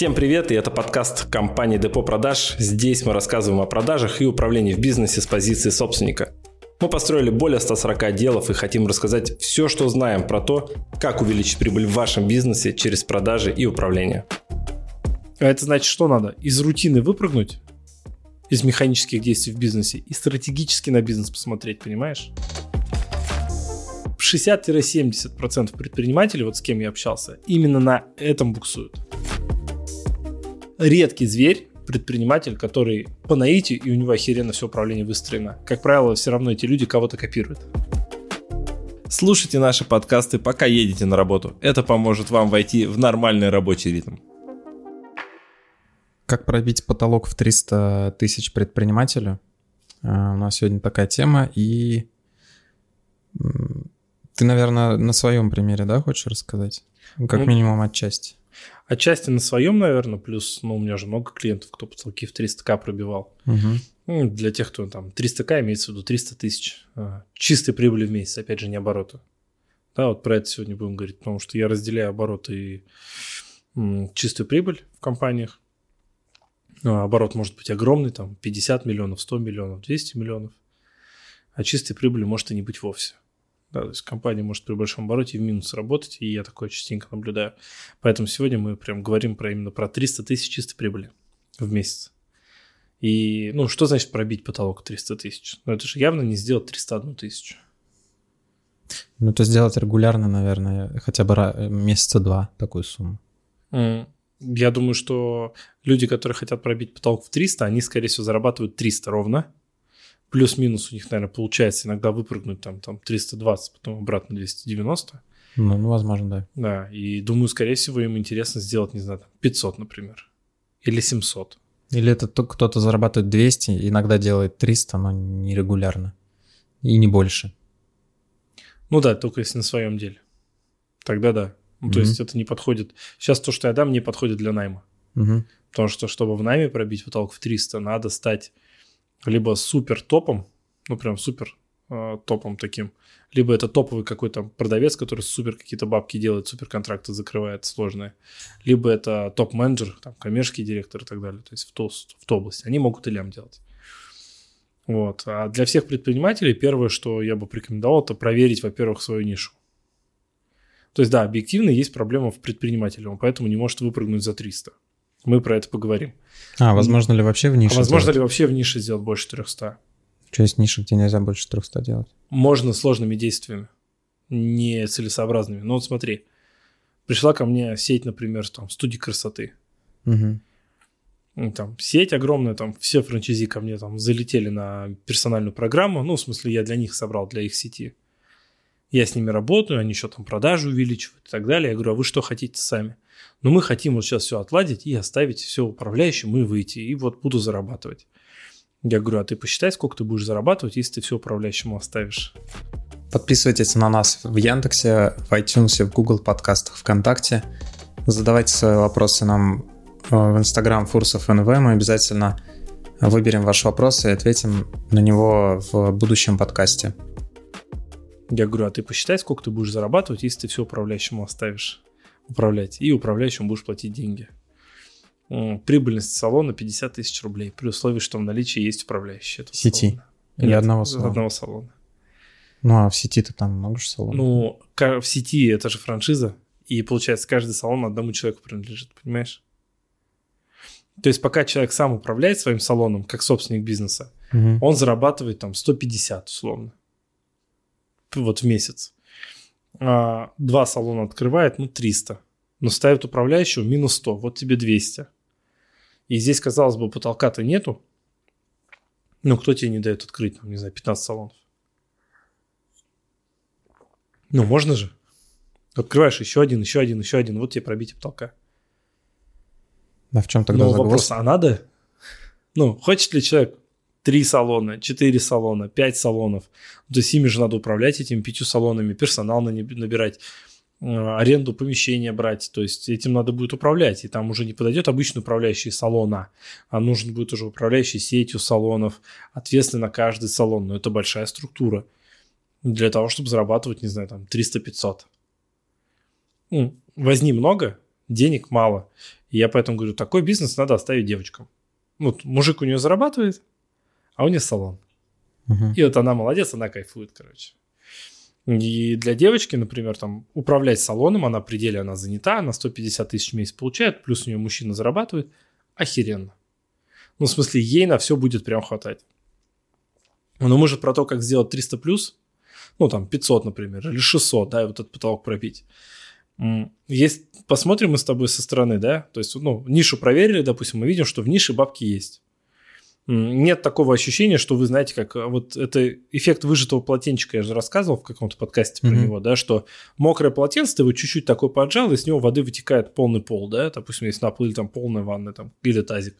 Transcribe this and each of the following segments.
Всем привет, и это подкаст компании Депо Продаж. Здесь мы рассказываем о продажах и управлении в бизнесе с позиции собственника. Мы построили более 140 отделов и хотим рассказать все, что знаем про то, как увеличить прибыль в вашем бизнесе через продажи и управление. А это значит, что надо? Из рутины выпрыгнуть, из механических действий в бизнесе и стратегически на бизнес посмотреть, понимаешь? 60-70% предпринимателей, вот с кем я общался, именно на этом буксуют редкий зверь, предприниматель, который по наитию, и у него охеренно все управление выстроено. Как правило, все равно эти люди кого-то копируют. Слушайте наши подкасты, пока едете на работу. Это поможет вам войти в нормальный рабочий ритм. Как пробить потолок в 300 тысяч предпринимателю? А, у нас сегодня такая тема, и ты, наверное, на своем примере, да, хочешь рассказать? Как ну, минимум отчасти. Отчасти на своем, наверное, плюс, ну, у меня же много клиентов, кто потолки в 300к пробивал. Угу. Ну, для тех, кто там 300к, имеется в виду 300 тысяч а, чистой прибыли в месяц, опять же, не обороты. Да, вот про это сегодня будем говорить, потому что я разделяю обороты и м, чистую прибыль в компаниях. Ну, оборот может быть огромный, там 50 миллионов, 100 миллионов, 200 миллионов, а чистой прибыли может и не быть вовсе. Да, то есть компания может при большом обороте в минус работать, и я такое частенько наблюдаю. Поэтому сегодня мы прям говорим про именно про 300 тысяч чистой прибыли в месяц. И, ну, что значит пробить потолок 300 тысяч? Ну, это же явно не сделать 301 тысячу. Ну, это сделать регулярно, наверное, хотя бы месяца два такую сумму. Я думаю, что люди, которые хотят пробить потолок в 300, они, скорее всего, зарабатывают 300 ровно, плюс-минус у них, наверное, получается иногда выпрыгнуть там, там 320, потом обратно 290. Ну, ну, возможно, да. Да, и думаю, скорее всего, им интересно сделать, не знаю, там 500, например, или 700. Или это кто-то зарабатывает 200, иногда делает 300, но нерегулярно. И не больше. Ну да, только если на своем деле. Тогда да. Ну, mm-hmm. То есть это не подходит. Сейчас то, что я дам, не подходит для найма. Mm-hmm. Потому что, чтобы в найме пробить потолок в 300, надо стать либо супер топом, ну прям супер э, топом таким, либо это топовый какой-то продавец, который супер какие-то бабки делает, супер контракты закрывает сложные, либо это топ-менеджер, там, коммерческий директор и так далее, то есть в ту, в ту область. Они могут и лям делать. Вот. А для всех предпринимателей первое, что я бы порекомендовал, это проверить, во-первых, свою нишу. То есть, да, объективно есть проблема в предпринимателе, он поэтому не может выпрыгнуть за 300. Мы про это поговорим. А, возможно ли вообще в нише? А возможно сделать? ли вообще в нише сделать больше 300? Что есть ниша, где нельзя больше 300 делать? Можно сложными действиями, не целесообразными. Но вот смотри, пришла ко мне сеть, например, там, студии красоты. Угу. Там сеть огромная, там все франчайзи ко мне там залетели на персональную программу. Ну, в смысле, я для них собрал, для их сети. Я с ними работаю, они еще там продажи увеличивают и так далее. Я говорю, а вы что хотите сами? Но мы хотим вот сейчас все отладить и оставить все управляющим и выйти, и вот буду зарабатывать. Я говорю, а ты посчитай, сколько ты будешь зарабатывать, если ты все управляющему оставишь. Подписывайтесь на нас в Яндексе, в iTunes, в Google подкастах, ВКонтакте. Задавайте свои вопросы нам э, в Instagram Фурсов НВ. Мы обязательно выберем ваш вопрос и ответим на него в будущем подкасте. Я говорю, а ты посчитай, сколько ты будешь зарабатывать, если ты все управляющему оставишь управлять, и управляющему будешь платить деньги. Прибыльность салона 50 тысяч рублей, при условии, что в наличии есть управляющий. Сети? Салона. Или Нет, одного салона? Одного салона. Ну, а в сети-то там много же салонов. Ну, в сети это же франшиза, и получается, каждый салон одному человеку принадлежит, понимаешь? То есть пока человек сам управляет своим салоном, как собственник бизнеса, угу. он зарабатывает там 150 условно. Вот в месяц. А, два салона открывает, ну, 300. Но ставит управляющего минус 100, вот тебе 200. И здесь, казалось бы, потолка-то нету. Ну, кто тебе не дает открыть, там, не знаю, 15 салонов? Ну, можно же. Открываешь еще один, еще один, еще один, вот тебе пробитие потолка. А в чем тогда Ну, вопрос, а надо? Ну, хочет ли человек три салона, четыре салона, пять салонов. То есть ими же надо управлять этими пятью салонами, персонал набирать, э, аренду помещения брать, то есть этим надо будет управлять, и там уже не подойдет обычный управляющий салона, а нужен будет уже управляющий сетью салонов, ответственный на каждый салон, но это большая структура для того, чтобы зарабатывать, не знаю, там 300-500. Ну, возни много, денег мало. И я поэтому говорю, такой бизнес надо оставить девочкам. Ну, мужик у нее зарабатывает, а у нее салон. Угу. И вот она молодец, она кайфует, короче. И для девочки, например, там, управлять салоном, она пределе, она занята, она 150 тысяч в месяц получает, плюс у нее мужчина зарабатывает, охеренно. Ну, в смысле, ей на все будет прям хватать. Но мы же про то, как сделать 300 плюс, ну, там, 500, например, или 600, да, и вот этот потолок пробить. Есть, посмотрим мы с тобой со стороны, да, то есть, ну, нишу проверили, допустим, мы видим, что в нише бабки есть. Нет такого ощущения, что вы знаете, как а, вот это эффект выжатого полотенчика, я же рассказывал в каком-то подкасте про mm-hmm. него, да, что мокрое полотенце, ты его чуть-чуть такой поджал, и с него воды вытекает полный пол, да, допустим, если наплыли там полная ванна там, или тазик.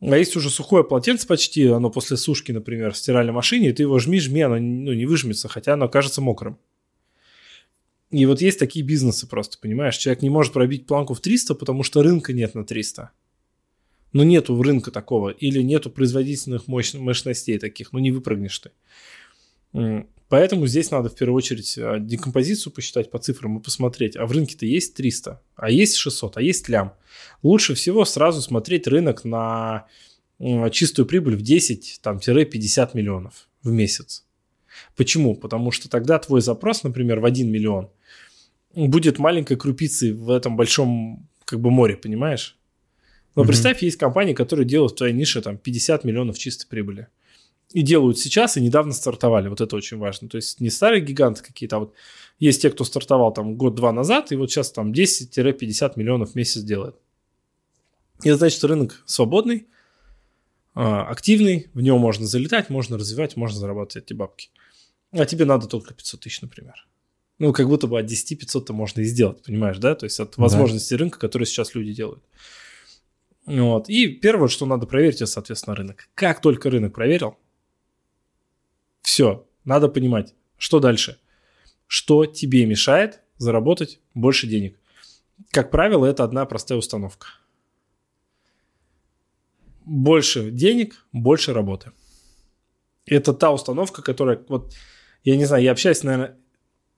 А есть уже сухое полотенце почти, оно после сушки, например, в стиральной машине, и ты его жми, жми, оно ну, не выжмется, хотя оно кажется мокрым. И вот есть такие бизнесы просто, понимаешь? Человек не может пробить планку в 300, потому что рынка нет на 300. Ну, нету рынка такого. Или нету производительных мощ- мощностей таких. Ну, не выпрыгнешь ты. Поэтому здесь надо в первую очередь а, декомпозицию посчитать по цифрам и посмотреть, а в рынке-то есть 300, а есть 600, а есть лям. Лучше всего сразу смотреть рынок на чистую прибыль в 10-50 миллионов в месяц. Почему? Потому что тогда твой запрос, например, в 1 миллион будет маленькой крупицей в этом большом как бы море, понимаешь? Но mm-hmm. представь, есть компании, которые делают в твоей нише там 50 миллионов чистой прибыли и делают сейчас, и недавно стартовали. Вот это очень важно. То есть не старые гиганты какие-то, а вот есть те, кто стартовал там год-два назад, и вот сейчас там 10-50 миллионов в месяц делает. И это значит, рынок свободный, а, активный, в него можно залетать, можно развивать, можно зарабатывать эти бабки. А тебе надо только 500 тысяч, например. Ну, как будто бы от 10 500-то можно и сделать, понимаешь, да? То есть от возможности да. рынка, которые сейчас люди делают. Вот. И первое, что надо проверить, это, соответственно, рынок. Как только рынок проверил, все, надо понимать, что дальше. Что тебе мешает заработать больше денег. Как правило, это одна простая установка. Больше денег, больше работы. Это та установка, которая, вот, я не знаю, я общаюсь, наверное,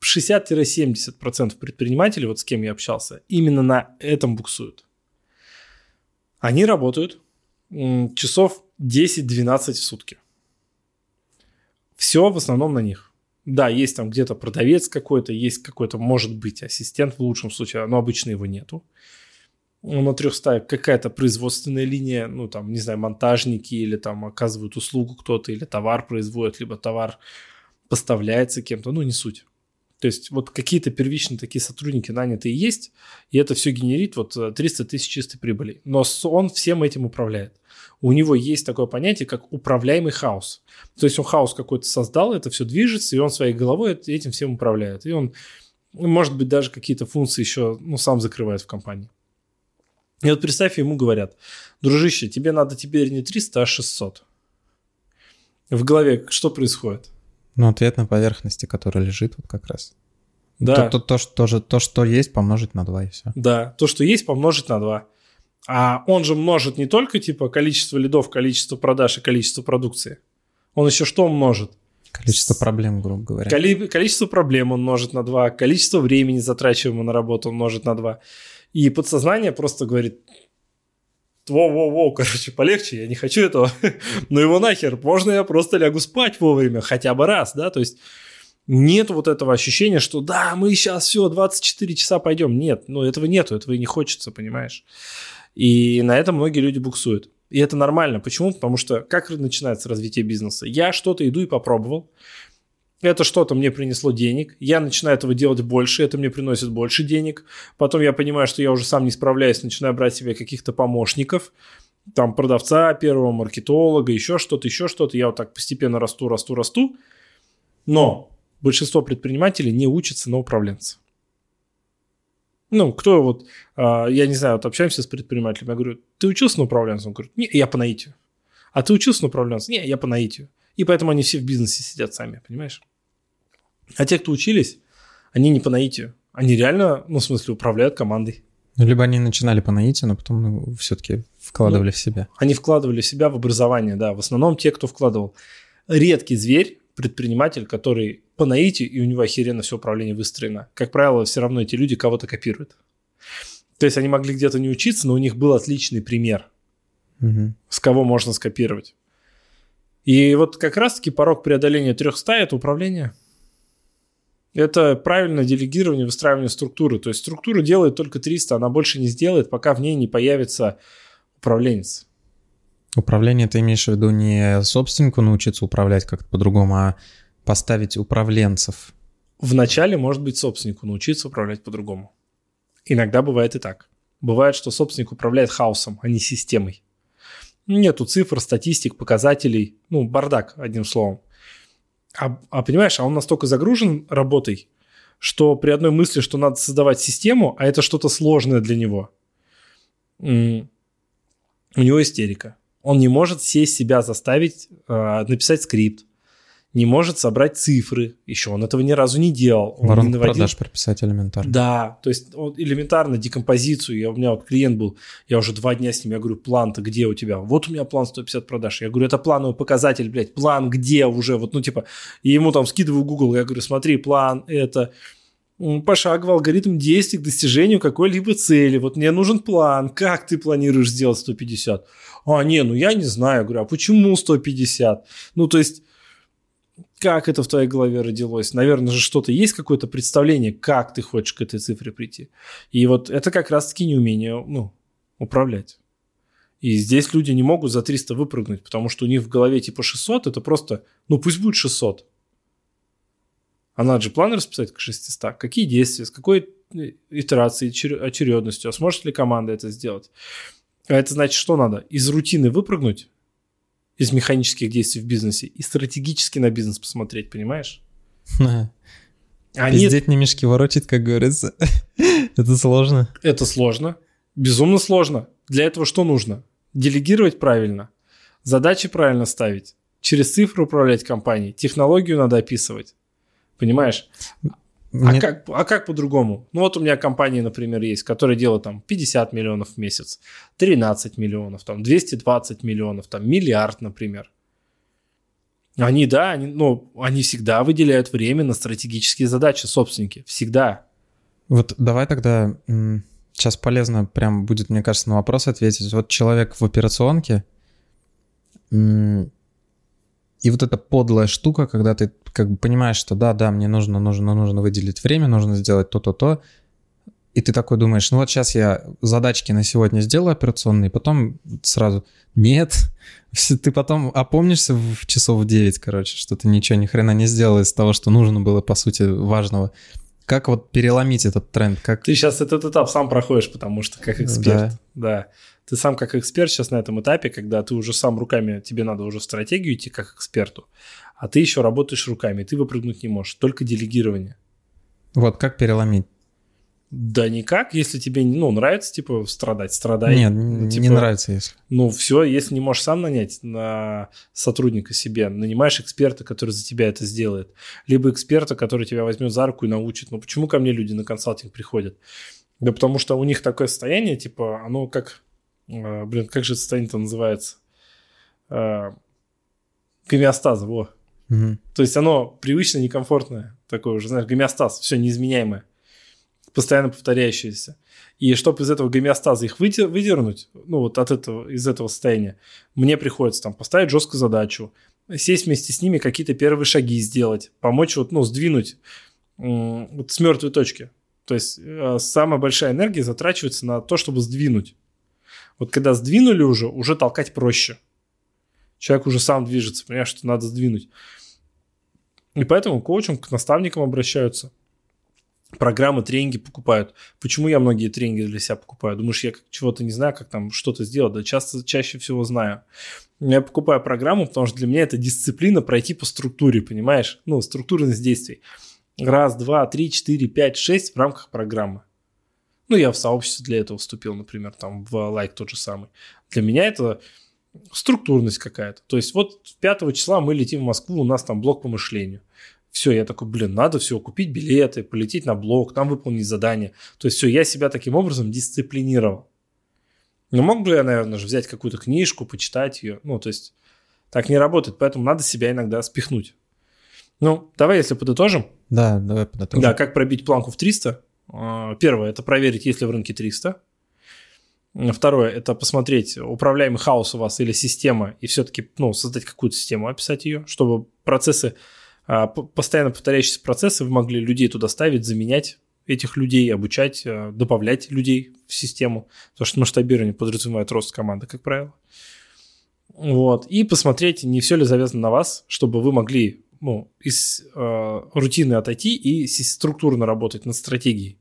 60-70% предпринимателей, вот с кем я общался, именно на этом буксуют. Они работают часов 10-12 в сутки. Все в основном на них. Да, есть там где-то продавец какой-то, есть какой-то, может быть, ассистент в лучшем случае, но обычно его нету. На трехстаек какая-то производственная линия, ну там, не знаю, монтажники или там оказывают услугу кто-то, или товар производят, либо товар поставляется кем-то, ну не суть. То есть вот какие-то первичные такие сотрудники нанятые есть, и это все генерит вот 300 э, тысяч чистой прибыли. Но он всем этим управляет у него есть такое понятие, как управляемый хаос. То есть он хаос какой-то создал, это все движется, и он своей головой этим всем управляет. И он, может быть, даже какие-то функции еще ну, сам закрывает в компании. И вот представь, ему говорят, дружище, тебе надо теперь не 300, а 600. В голове что происходит? Ну, ответ на поверхности, который лежит вот как раз. Да. То, то, то, что, то, то, что есть, помножить на 2 и все. Да, то, что есть, помножить на 2. А он же множит не только типа количество лидов, количество продаж и количество продукции. Он еще что множит? Количество проблем, грубо говоря. Коли- количество проблем он множит на 2, количество времени, затрачиваемого на работу, он множит на 2. И подсознание просто говорит, во-во-во, короче, полегче, я не хочу этого. ну его нахер, можно я просто лягу спать вовремя, хотя бы раз, да, то есть нет вот этого ощущения, что да, мы сейчас все, 24 часа пойдем. Нет, ну этого нету, этого и не хочется, понимаешь. И на этом многие люди буксуют. И это нормально. Почему? Потому что как начинается развитие бизнеса? Я что-то иду и попробовал. Это что-то мне принесло денег. Я начинаю этого делать больше, это мне приносит больше денег. Потом я понимаю, что я уже сам не справляюсь, начинаю брать себе каких-то помощников. Там продавца, первого маркетолога, еще что-то, еще что-то. Я вот так постепенно расту, расту, расту. Но большинство предпринимателей не учатся на управленца. Ну, кто вот, а, я не знаю, вот общаемся с предпринимателем, я говорю, ты учился на управленца? Он говорит, не, я по наитию. А ты учился на управленца? Не, я по наитию. И поэтому они все в бизнесе сидят сами, понимаешь? А те, кто учились, они не по наитию. Они реально, ну, в смысле, управляют командой. Ну, либо они начинали по наитию, но потом ну, все-таки вкладывали ну, в себя. Они вкладывали в себя в образование, да. В основном те, кто вкладывал. Редкий зверь, предприниматель, который по наитию, и у него охеренно все управление выстроено. Как правило, все равно эти люди кого-то копируют. То есть они могли где-то не учиться, но у них был отличный пример, Мгм. с кого можно скопировать. И вот как раз-таки порог преодоления 300 – это управление. Это правильное делегирование, выстраивание структуры. То есть структуру делает только 300, она больше не сделает, пока в ней не появится управленец. Управление ты имеешь в виду не собственнику научиться управлять как-то по-другому, а поставить управленцев. Вначале, может быть, собственнику научиться управлять по-другому. Иногда бывает и так. Бывает, что собственник управляет хаосом, а не системой. Нету цифр, статистик, показателей. Ну, бардак, одним словом. А, а понимаешь, а он настолько загружен работой, что при одной мысли, что надо создавать систему, а это что-то сложное для него, у него истерика. Он не может сесть себя заставить э, написать скрипт, не может собрать цифры. Еще он этого ни разу не делал. Он не Воронку наводил- продаж прописать элементарно. да, то есть вот элементарно декомпозицию. Я, у меня вот клиент был, я уже два дня с ним, я говорю, план-то где у тебя? Вот у меня план 150 продаж. Я говорю, это плановый показатель, блядь, план где уже? Вот, ну, типа, и ему там скидываю Google, я говорю, смотри, план это пошаговый алгоритм действий к достижению какой-либо цели. Вот мне нужен план. Как ты планируешь сделать 150? А, не, ну я не знаю. Я говорю, а почему 150? Ну, то есть как это в твоей голове родилось? Наверное же что-то есть какое-то представление, как ты хочешь к этой цифре прийти. И вот это как раз-таки неумение ну, управлять. И здесь люди не могут за 300 выпрыгнуть, потому что у них в голове типа 600, это просто, ну пусть будет 600. А надо же план расписать к 600. Какие действия, с какой э, итерацией, чер- очередностью, а сможет ли команда это сделать? А это значит, что надо? Из рутины выпрыгнуть, из механических действий в бизнесе, и стратегически на бизнес посмотреть, понимаешь? А нет, Пиздеть не мешки ворочить, как говорится. Это сложно. это сложно, безумно сложно. Для этого что нужно? Делегировать правильно, задачи правильно ставить, через цифры управлять компанией, технологию надо описывать. Понимаешь? А Мне- как, а как по-другому? Ну вот у меня компании, например, есть, которые делают там 50 миллионов в месяц, 13 миллионов, там 220 миллионов, там миллиард, например. Они, да, они, ну, они всегда выделяют время на стратегические задачи, собственники, всегда. Вот давай тогда сейчас полезно прям будет, мне кажется, на вопрос ответить. Вот человек в операционке, и вот эта подлая штука, когда ты как бы понимаешь, что да, да, мне нужно, нужно, нужно выделить время, нужно сделать то-то, то, и ты такой думаешь, ну вот сейчас я задачки на сегодня сделаю операционные, потом сразу нет, ты потом опомнишься в часов в 9, короче, что ты ничего ни хрена не сделал из того, что нужно было, по сути, важного. Как вот переломить этот тренд? Как... Ты сейчас этот этап сам проходишь, потому что как эксперт. Да. Ты сам как эксперт сейчас на этом этапе, когда ты уже сам руками, тебе надо уже в стратегию идти как эксперту, а ты еще работаешь руками, ты выпрыгнуть не можешь, только делегирование. Вот как переломить? Да никак, если тебе ну, нравится, типа, страдать, страдай. Нет, Ну, не типа, нравится, если. Ну, все, если не можешь сам нанять на сотрудника себе, нанимаешь эксперта, который за тебя это сделает. Либо эксперта, который тебя возьмет за руку и научит. Ну, почему ко мне люди на консалтинг приходят? Да потому что у них такое состояние, типа, оно как... э, блин, как же это состояние-то называется? Э, гомеостаза, во. Мгм. То есть оно привычно некомфортное, такое уже, знаешь, гомеостаз, все неизменяемое, постоянно повторяющееся. И чтобы из этого гомеостаза их выдер- выдернуть, ну вот от этого, из этого состояния, мне приходится там поставить жесткую задачу, сесть вместе с ними, какие-то первые шаги сделать, помочь вот, ну, сдвинуть вот с мертвой точки. То есть э, самая большая энергия затрачивается на то, чтобы сдвинуть. Вот когда сдвинули уже, уже толкать проще. Человек уже сам движется, понимаешь, что надо сдвинуть. И поэтому к коучам, к наставникам обращаются. Программы, тренинги покупают. Почему я многие тренинги для себя покупаю? Думаешь, я чего-то не знаю, как там что-то сделать? Да часто, чаще всего знаю. Я покупаю программу, потому что для меня это дисциплина пройти по структуре, понимаешь? Ну, структурность действий. Раз, два, три, четыре, пять, шесть в рамках программы. Ну, я в сообщество для этого вступил, например, там в лайк тот же самый. Для меня это структурность какая-то. То есть вот 5 числа мы летим в Москву, у нас там блок по мышлению. Все, я такой, блин, надо все, купить билеты, полететь на блок, там выполнить задание. То есть все, я себя таким образом дисциплинировал. Но мог бы я, наверное, же взять какую-то книжку, почитать ее. Ну, то есть так не работает, поэтому надо себя иногда спихнуть. Ну, давай, если подытожим. Да, давай подытожим. Да, как пробить планку в 300? А, первое – это проверить, есть ли в рынке 300. Второе – это посмотреть, управляемый хаос у вас или система, и все-таки ну, создать какую-то систему, описать ее, чтобы процессы, постоянно повторяющиеся процессы, вы могли людей туда ставить, заменять этих людей, обучать, а, добавлять людей в систему, потому что масштабирование подразумевает рост команды, как правило. Вот. И посмотреть, не все ли завязано на вас, чтобы вы могли ну, из э, рутины отойти и структурно работать над стратегией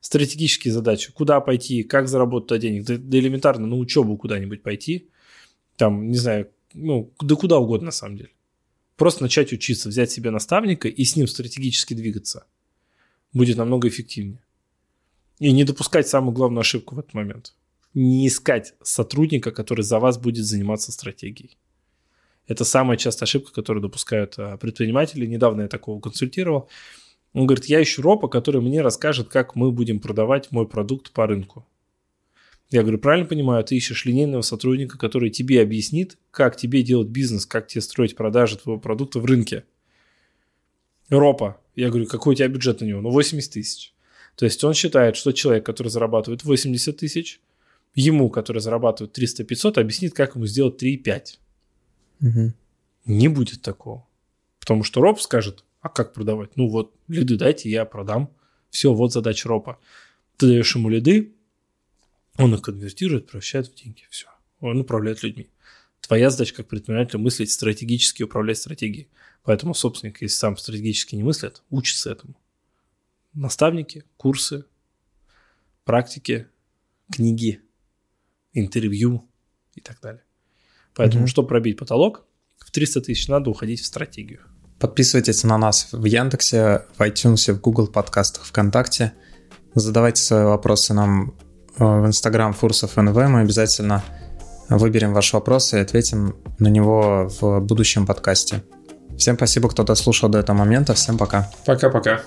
стратегические задачи. Куда пойти, как заработать денег, да, да элементарно на учебу куда-нибудь пойти. Там, не знаю, ну, да куда угодно на самом деле. Просто начать учиться, взять себе наставника и с ним стратегически двигаться. Будет намного эффективнее. И не допускать самую главную ошибку в этот момент. Не искать сотрудника, который за вас будет заниматься стратегией. Это самая частая ошибка, которую допускают а, предприниматели. Недавно я такого консультировал. Он говорит, я ищу ропа, который мне расскажет, как мы будем продавать мой продукт по рынку. Я говорю, правильно понимаю, ты ищешь линейного сотрудника, который тебе объяснит, как тебе делать бизнес, как тебе строить продажи твоего продукта в рынке. Ропа. Я говорю, какой у тебя бюджет на него? Ну, 80 тысяч. То есть он считает, что человек, который зарабатывает 80 тысяч, ему, который зарабатывает 300-500, объяснит, как ему сделать 3,5. Угу. Не будет такого. Потому что роб скажет, а как продавать? Ну вот, лиды дайте, я продам. Все, вот задача ропа. Ты даешь ему лиды, он их конвертирует, превращает в деньги. Все. Он управляет людьми. Твоя задача как предпринимателя мыслить стратегически, управлять стратегией. Поэтому собственник, если сам стратегически не мыслит, учится этому. Наставники, курсы, практики, книги, интервью и так далее. Поэтому, mm-hmm. чтобы пробить потолок, в 300 тысяч надо уходить в стратегию. Подписывайтесь на нас в Яндексе, в iTunes, в Google подкастах, ВКонтакте. Задавайте свои вопросы нам в Instagram Фурсов НВ. Мы обязательно выберем ваш вопрос и ответим на него в будущем подкасте. Всем спасибо, кто дослушал до этого момента. Всем пока. Пока-пока.